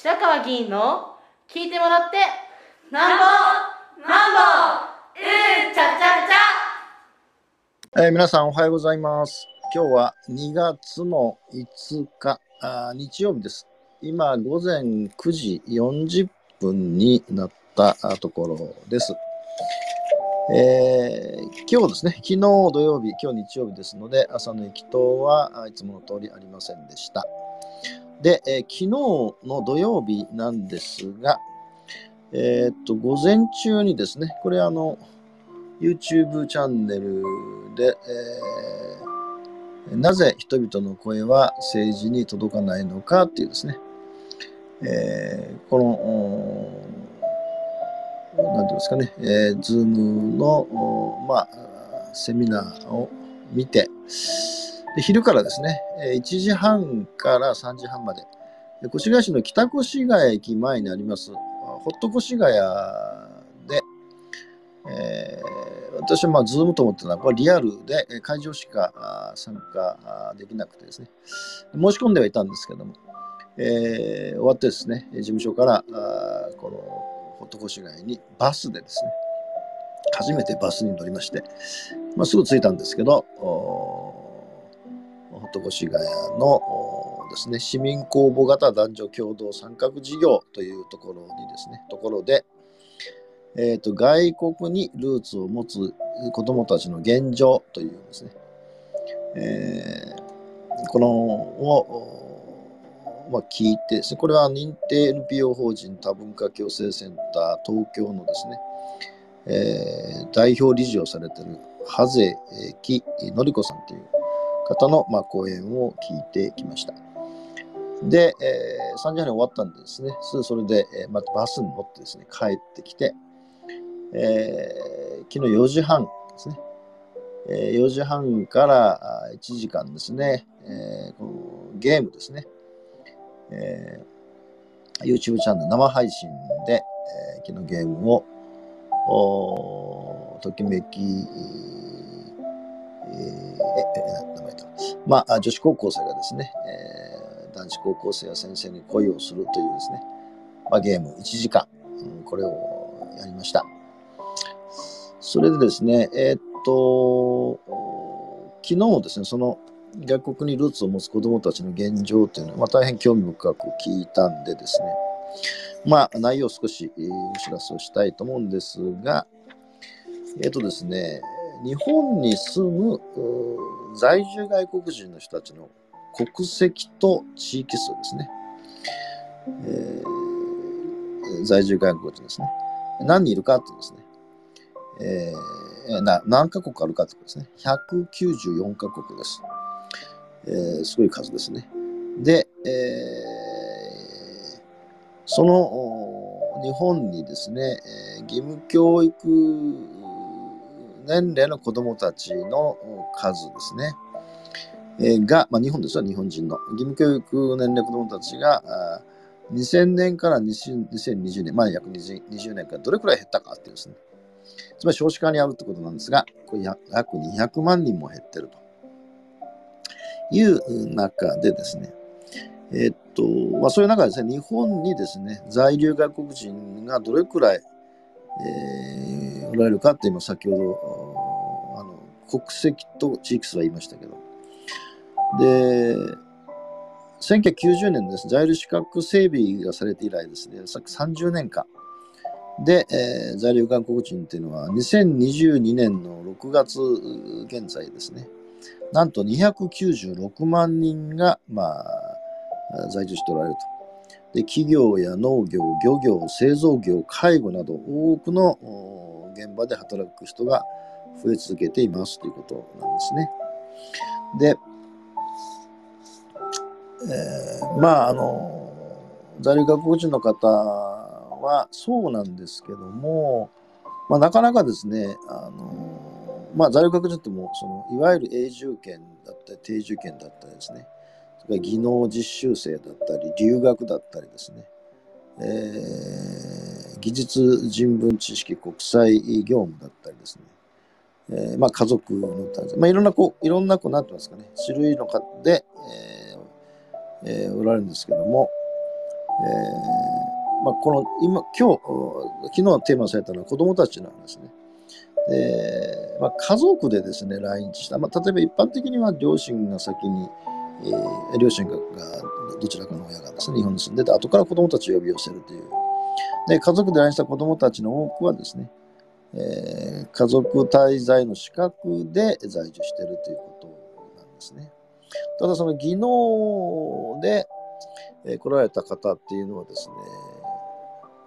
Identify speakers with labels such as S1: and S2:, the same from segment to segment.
S1: 白川議員の聞いてもらってなんぼなんぼうんちゃちゃちゃ
S2: えー皆さんおはようございます。今日は2月の5日、あ日曜日です。今午前9時40分になったところです。えー今日ですね、昨日土曜日、今日日曜日ですので、朝の駅頭はいつもの通りありませんでした。で、えー昨日の土曜日なんですが、えーっと、午前中にですね、これあの、YouTube チャンネルで、えーなぜ人々の声は政治に届かないのかっていうですね、えーこの、おーなんていうんですかね、えー、ズームの、まあ、セミナーを見て、で昼からですね、1時半から3時半まで、越谷市の北越谷駅前にあります、ほっと越谷で、えー私はまあ、 Zoom と思ってたのは、これリアルで会場しか参加できなくてですね、申し込んではいたんですけども、えー終わってですね、事務所からあこのほっと越谷にバスでですね、初めてバスに乗りまして、まあ、すぐ着いたんですけど、ーホット越谷のですね、市民公募型男女共同参画事業というところにですね、ところで、えー、と外国にルーツを持つ子どもたちの現状というですね、えーこのを、まあ、聞いて、これは認定 NPO 法人多文化共生センター東京のですね、えー代表理事をされているハゼ木のり子さんという方の、まあ、講演を聞いてきました。で、えー3時半に終わったんですね、すぐそれで、えーまたバスに乗ってですね、帰ってきて、えー昨日4時半ですね、えー4時半から1時間ですね、えーこのゲームですね、えー YouTube チャンネル生配信で、えー昨日ゲームを、おときめき、えー名前と、まあ、女子高校生がですね、えー男子高校生や先生に恋をするというですね、まあ、ゲーム1時間、うんこれをやりました。それでですね、えーっと、昨日ですね、その外国にルーツを持つ子どもたちの現状というのは、まあ、大変興味深く聞いたんでですね、まあ、内容を少しお知らせをしたいと思うんですが、えーっとですね、日本に住む在住外国人の人たちの国籍と地域数ですね。えー在住外国人ですね。何人いるかっていうですね。えーな何カ国あるかってことですね。194カ国です。えーすごい数ですね。で、えーその日本にですね、え義務教育年齢の子どもたちの数ですね。えーが、まあ、日本ですよ、日本人の。義務教育年齢子どもたちが、2000年から2020年、まあ約 20, 20年間どれくらい減ったかっていうですね。つまり少子化にあるってことなんですが、これ約200万人も減ってるという中でですね、えっと、まあそういう中でですね、日本にですね、在留外国人がどれくらい、えーられるかって今先ほど、あの、国籍と地域数は言いましたけど、で、1990年です。在留資格整備がされて以来ですね、30年間。で、えー在留外国人っていうのは2022年の6月現在ですね、なんと296万人が、まあ、在住しておられると。で、企業や農業、漁業、製造業、介護など多くの現場で働く人が増え続けていますということなんですね。で、えーまああの在留外国人の方はそうなんですけども、まあ、なかなかですねあの、まあ、在留外国人ってもそのいわゆる永住権だったり定住権だったりですねそれから技能実習生だったり留学だったりですね、え技術人文知識国際業務だったりですね。えーまあ、家族のまあ、いろんなこう、いろんなこう、なんて言いますかね、種類の方で、えーえーおられるんですけども、まあ、この今今日昨日テーマされたのは子どもたちの話ね。でまあ、家族でですね来日した、まあ、例えば一般的には両親が先に、えー、両親がどちらかの親がですね日本に住んでて後から子どもたちを呼び寄せるというで家族で来した子どもたちの多くはですね、えー、家族滞在の資格で在住しているということなんですね。ただその技能で、えー、来られた方っていうのはですね、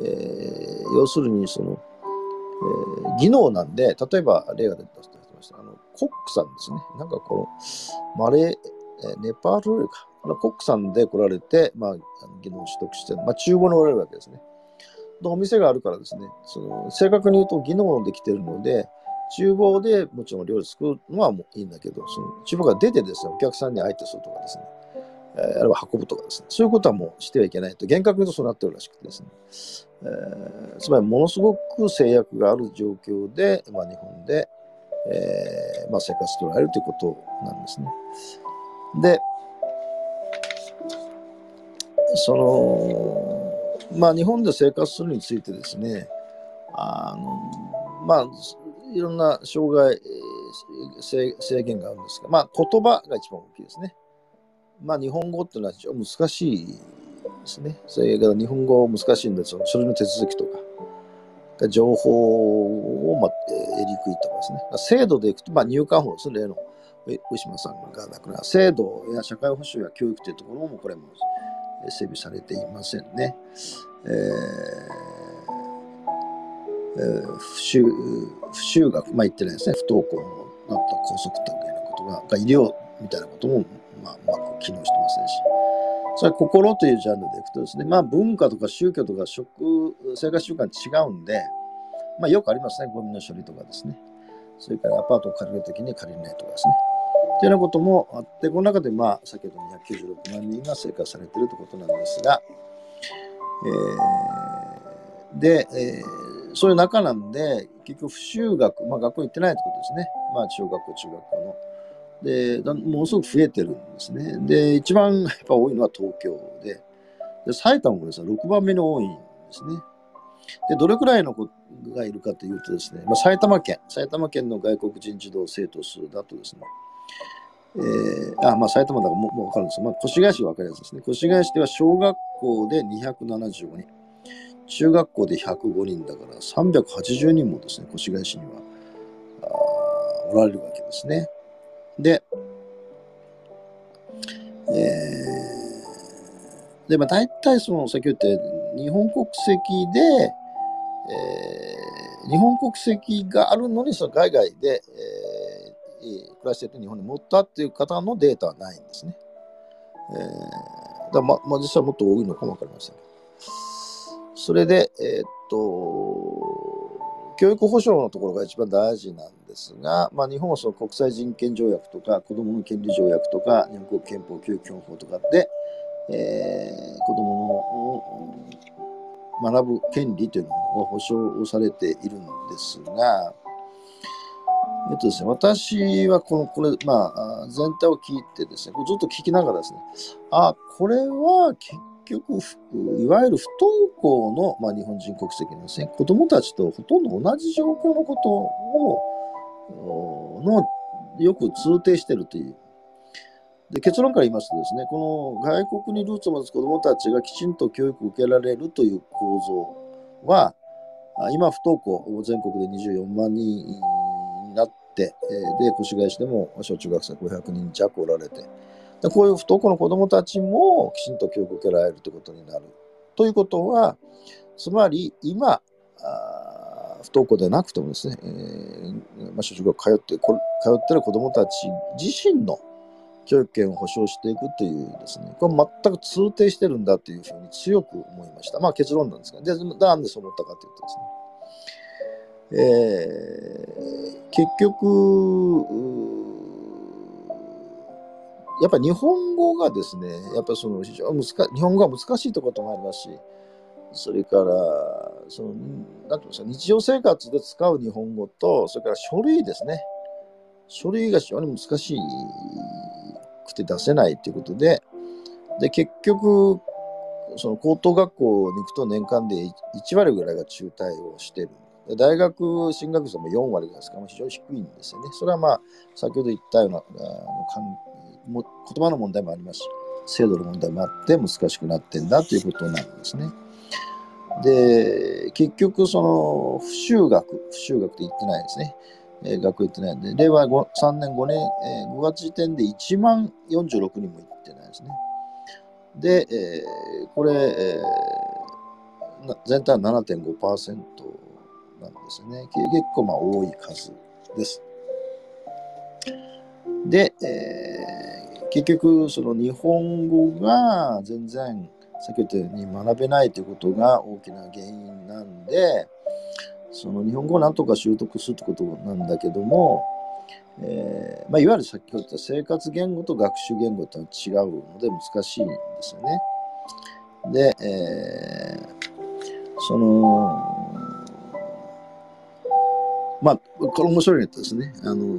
S2: えー、要するにその、えー、技能なんで、例えば例が出てました、あのコックさんですね。なんかこのマレー、ネパール料理か。コックさんで来られて、まあ、技能を取得して、まあ、厨房におられるわけですね。お店があるからですね、その正確に言うと技能できてるので、厨房でもちろん料理作るのはもういいんだけど、その厨房が出てですね、お客さんに相手するとかですね、えー、あるいは運ぶとかですね、そういうことはもうしてはいけないと、厳格に言うとそうなってるらしくてですね、えー、つまりものすごく制約がある状況で、まあ、日本で、えーまあ、生活しておられるということなんですね。で、その、まあ、日本で生活するについてですね、あの、まあ、いろんな障害、制限があるんですが、まあ、言葉が一番大きいですね。まあ、日本語っていうのは非常に難しいですね。それから日本語難しいんで、その書類の手続きとか、情報を、まあ、得にくいとかですね。制度でいくと、まあ、入管法ですね、例の上島さんが亡くなる制度や社会保障や教育というところも、これも整備されていませんね。えーえー、不就不就学、まあ言ってないですね、不登校になった校則というようなことが、が医療みたいなことも、まあ、うまく機能してませんし、それは心というジャンルでいくとですね、まあ文化とか宗教とか食、生活習慣違うんで、まあよくありますね、ゴミの処理とかですね。それからアパートを借りるときに借りないとかですね。というようなこともあって、この中でまあ先ほど296万人が生活されているということなんですが、えー、で、えーそういう中なんで、結局、不就学、まあ学校行ってないってことですね。まあ中学校、中学校の。で、ものすごく増えてるんですね。で、一番やっぱ多いのは東京で、で埼玉もですね、6番目に多いんですね。で、どれくらいの子がいるかというとですね、まあ、埼玉県、埼玉県の外国人児童生徒数だとですね、えー、あ、まあ埼玉だからもうわかるんですまあ越谷市はわかるやつですね。越谷市では小学校で275人。中学校で105人だから380人もですね、越谷市にはおられるわけですね。で、えー、で、まあ大体その、先ほど言って日本国籍で、えー、日本国籍があるのにその海外で、えー、暮らしてて日本に持ったっていう方のデータはないんですね。えー、だままあ、実際もっと多いのかもわかりません。それで、えー、っと、教育保障のところが一番大事なんですが、まあ、日本はその国際人権条約とか、子どもの権利条約とか、日本国憲法教育基本法とかで、えー、子どもの学ぶ権利というのを保障されているんですが、えっとですね、私はこの、これ、まあ、全体を聞いてですね、ずっと聞きながらですね、あ、これは結局、いわゆる不登校の、まあ、日本人国籍のですね、子供たちとほとんど同じ状況のことを、の、よく通底しているという。で結論から言いますとですね、この外国にルーツを持つ子供たちがきちんと教育を受けられるという構造は、今不登校全国で24万人って、で、越谷市でも小中学生500人弱おられて、でこういう不登校の子どもたちもきちんと教育を受けられるということになる。ということは、つまり今、不登校でなくてもですね、えーまあ、小中学校通って通ってる子どもたち自身の教育権を保障していくというですね、これ全く通底してるんだというふうに強く思いました。まあ結論なんですが、でなんでそう思ったかというとですね、えー、結局、やっぱ日本語がですね、やっぱその非常に難日本語が難しいところもありますし、それから、その、なんていうんですか、日常生活で使う日本語と、それから書類ですね。書類が非常に難しくて出せないということで、で、結局、その高等学校に行くと年間で1割ぐらいが中退をしてる。大学進学率も4割ですから非常に低いんですよね。それはまあ先ほど言ったようなあの言葉の問題もありますし、制度の問題もあって難しくなってんだということなんですね。で、結局その不修学、不修学って言ってないですね。えー、学校行ってないんで、令和3年5年、えー、5月時点で1万46人も行ってないですね。で、えー、これ、えー、全体は7.5%なんですね。結構まあ多い数です。で、えー、結局その日本語が全然先ほど言ったように学べないということが大きな原因なんで、その日本語をなんとか習得するってことなんだけども、えーまあ、いわゆる先ほど言った生活言語と学習言語とは違うので難しいんですよね。で、えー、その、まあ、これ面白いとですね、あの、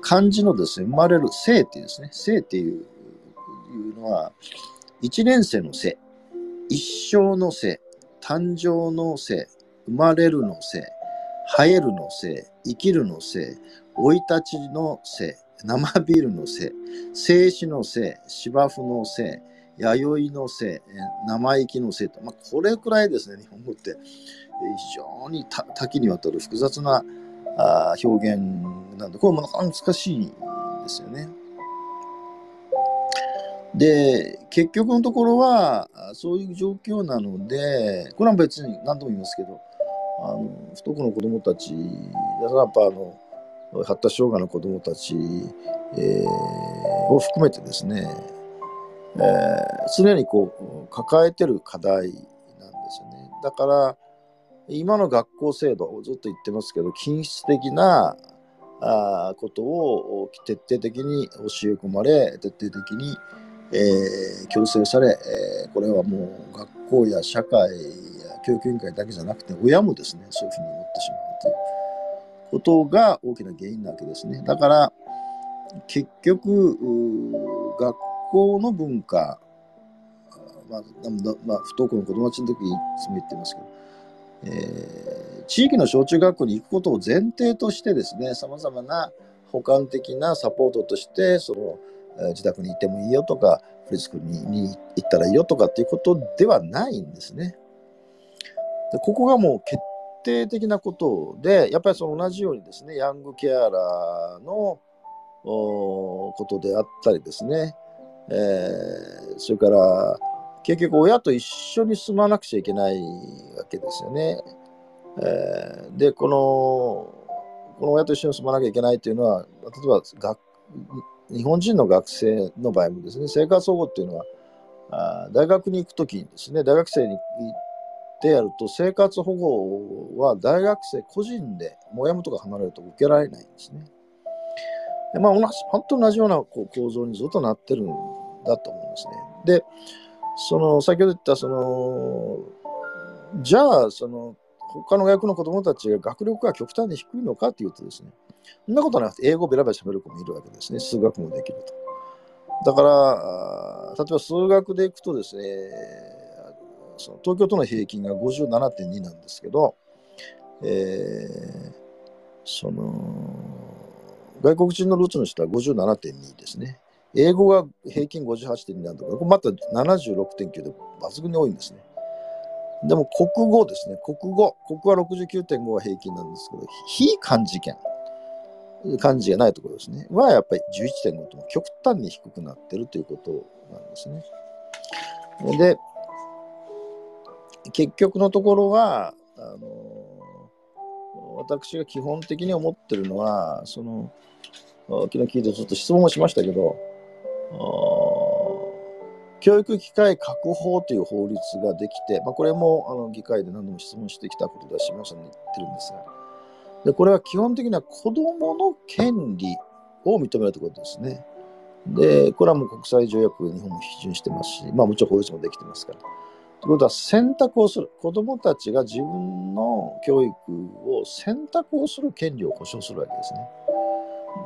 S2: 漢字のですね、生まれる生っていうですね、生っていうのは、一年生の生、一生の生、誕生の生、生まれるの生、生えるの生、生きるの生、生い立ちの生、生ビールの生、生死の生、芝生の生、弥生の生、生意気の生と、まあ、これくらいですね、日本語って非常に多岐にわたる複雑なあ表現なんで、これもなかなか難しいですよね。で、結局のところは、そういう状況なので、これは別に何度も言いますけど、あの不登校の子どもたち、だからやっぱあの発達障害の子どもたち、えー、を含めてですね、えー、常にこう抱えてる課題なんですよね。だから今の学校制度をずっと言ってますけど均質的なあことを徹底的に教え込まれ徹底的に、えー、強制され、えー、これはもう学校や社会や教育委員会だけじゃなくて親もですねそういうふうに思ってしまうということが大きな原因なわけですね。だから結局学校の文化まあ、まあ、不登校の子供たちの時にいつも言ってますけど、えー、地域の小中学校に行くことを前提としてですね、さまざまな補完的なサポートとして、その、自宅にいてもいいよとか、フリスクにに行ったらいいよとかっていうことではないんですね。でここがもう決定的なことで、やっぱりその同じようにですね、ヤングケアラーのことであったりですね、えー、それから結局親と一緒に住まなくちゃいけないわけですよね。えー、でこのこの親と一緒に住まなきゃいけないというのは例えば学日本人の学生の場合もですね生活保護っていうのはあ大学に行く時にですね大学生に行ってやると生活保護は大学生個人で親元が離れると受けられないんですね。でまあ、同じ本当同じようなこう構造にずっとなってるんだと思うんですね。でその先ほど言ったそのじゃあその他の学の子どもたちが学力が極端に低いのかというとですねそんなことなくて英語をベラベラ喋る子もいるわけですね数学もできるとだから例えば数学でいくとですねその東京都の平均が57.2なんですけど、えー、その外国人のルーツの人は57.2ですね。英語が平均58.2なんだけど、これまた76.9で抜群に多いんですね。でも国語ですね、国語、国語は69.5が平均なんですけど、非漢字圏、漢字がないところですね、はやっぱり11.5とも極端に低くなってるということなんですね。で、結局のところは、あの私が基本的に思ってるのは、その、昨日聞いてちょっと質問をしましたけど、教育機会確保という法律ができて、まあ、これもあの議会で何度も質問してきたことでは島さんに言ってるんですが、でこれは基本的には子どもの権利を認めるということですね。で、これはもう国際条約、日本も批准してますし、まあもちろん法律もできてますから。ということは選択をする、子どもたちが自分の教育を選択をする権利を保障するわけですね。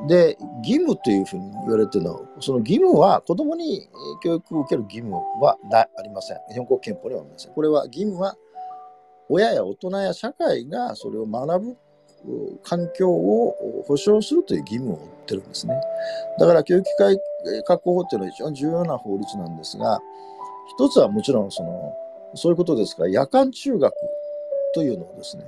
S2: で、義務というふうに言われてるのは、その義務は子供に教育を受ける義務はなありません。日本国憲法にはありません。これは義務は親や大人や社会がそれを学ぶ環境を保障するという義務を負ってるんですね。だから教育機会確保法っていうのは一番重要な法律なんですが、一つはもちろんその、そういうことですから、夜間中学というのをですね、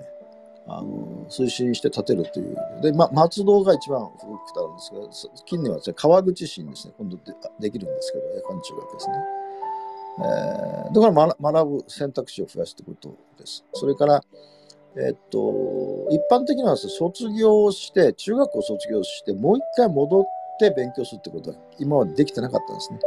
S2: あの推進して建てるという。で、ま、松戸が一番古くてあるんですけど、近年は、川口市にですね、今度でできるんですけど、夜間中学ですね。えー、だから学ぶ選択肢を増やすということです。それから、えっと、一般的には卒業して、中学校卒業して、もう一回戻って勉強するってことは今までできてなかったんですね。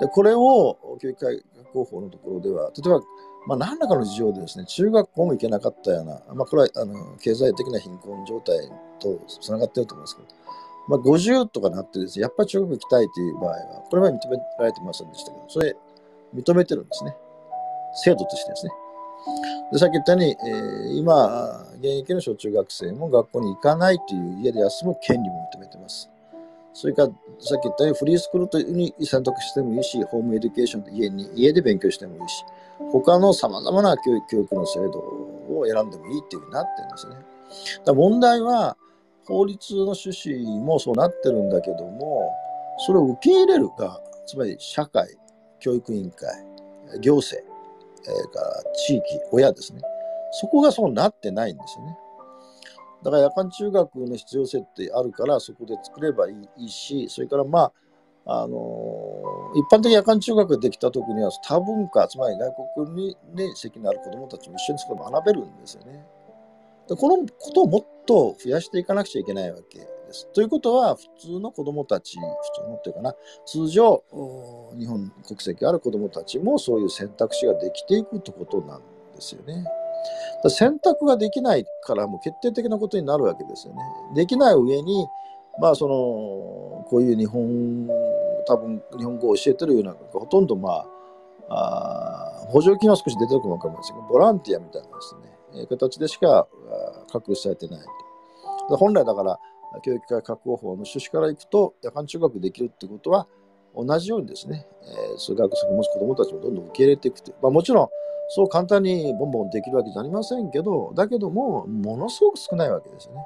S2: で、これを教育改革法のところでは、例えば、まあ、何らかの事情でですね、中学校も行けなかったような、まあ、これはあの経済的な貧困状態とつながっていると思うんですけど、まあ、50とかなってですね、やっぱり中学行きたいという場合は、これは認められてませんでしたけど、それ認めてるんですね。制度としてですね。でさっき言ったように、えー、今、現役の小中学生も学校に行かないという家で休む権利も認めてます。それから、さっき言ったようにフリースクールというふうに選択してもいいし、ホームエデュケーションで家に家で勉強してもいいし、他の様々な教育教育の制度を選んでもいいっていうふうになってるんですね。だ問題は、法律の趣旨もそうなってるんだけども、それを受け入れるか、つまり社会、教育委員会、行政、えー、から地域、親ですね。そこがそうなってないんですよね。だから夜間中学の必要性ってあるからそこで作ればいいし、それからまあ、あのー、一般的に夜間中学ができた時には多文化、つまり外国に、ね、席のある子どもたちも一緒にそこで学べるんですよね。でこのことをもっと増やしていかなくちゃいけないわけです。ということは、普通の子どもたち、普通のっていうかな、通常、日本国籍ある子どもたちもそういう選択肢ができていくってことなんですよね。選択ができないからもう決定的なことになるわけですよね。できない上に、まあその、こういう日本、多分日本語を教えてるような、ほとんどまあ、あ補助金は少し出てるかもわかりませんが、ボランティアみたいなですね、形でしか確立されてないと。本来だから、教育会確保法の趣旨からいくと、夜間中学できるってことは、同じようにですね、えー、数学を持つ子どもたちもどんどん受け入れていくという。まあ、もちろん、そう簡単にボンボンできるわけじゃありませんけど、だけども、ものすごく少ないわけですよね。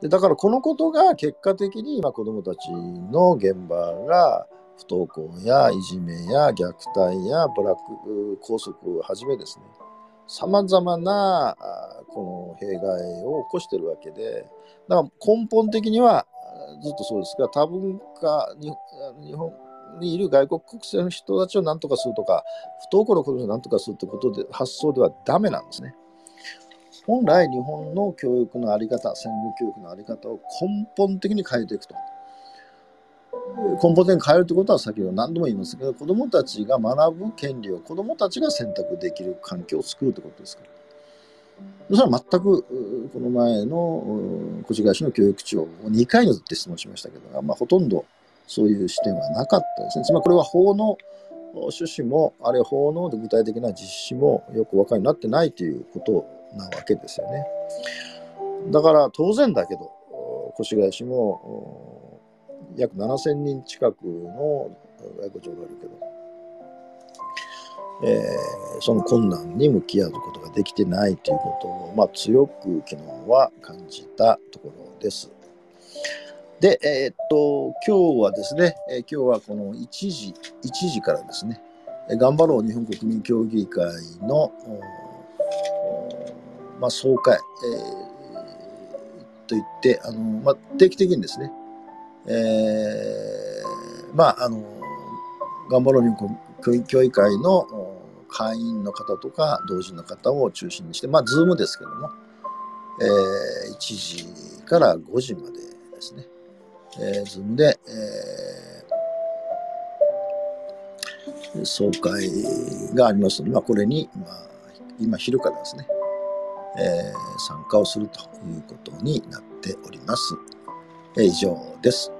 S2: でだからこのことが結果的に今子どもたちの現場が不登校やいじめや虐待やブラック拘束をはじめですね、さまざまなこの弊害を起こしてるわけで、だから根本的にはずっとそうですが、多文化、日本にいる外国国籍の人たちを何とかするとか、不登校の子供を何とかするということで発想ではダメなんですね。本来日本の教育の在り方、戦後教育の在り方を根本的に変えていくと。根本的に変えるということは先ほど何度も言いますけど、子どもたちが学ぶ権利を子どもたちが選択できる環境を作るということですから。それは全く、この前の越谷市の教育長を2回にわって質問しましたけど、まあ、ほとんどそういう視点はなかったですね。つまりこれは法の趣旨も、あるいは法の具体的な実施もよく分かるようになってないということなわけですよね。だから当然だけど、越谷市も約7000人近くの外国人おられるけど、えー、その困難に向き合うことができてないということを、まあ、強く昨日は感じたところです。で、えー、っと、今日はですね、えー、今日はこの1時、1時からですね、頑張ろう日本国民協議会の、まあ、総会、えー、といって、あのまあ、定期的にですね、えー、まあ、あの、頑張ろう日本国民協議会の会員の方とか同人の方を中心にして、まあ、 Zoom ですけども、えー、1時から5時までですね、えー、 Zoom で、えー、総会がありますので、まあ、これに、まあ、今昼からですね、えー、参加をするということになっております。えー、以上です。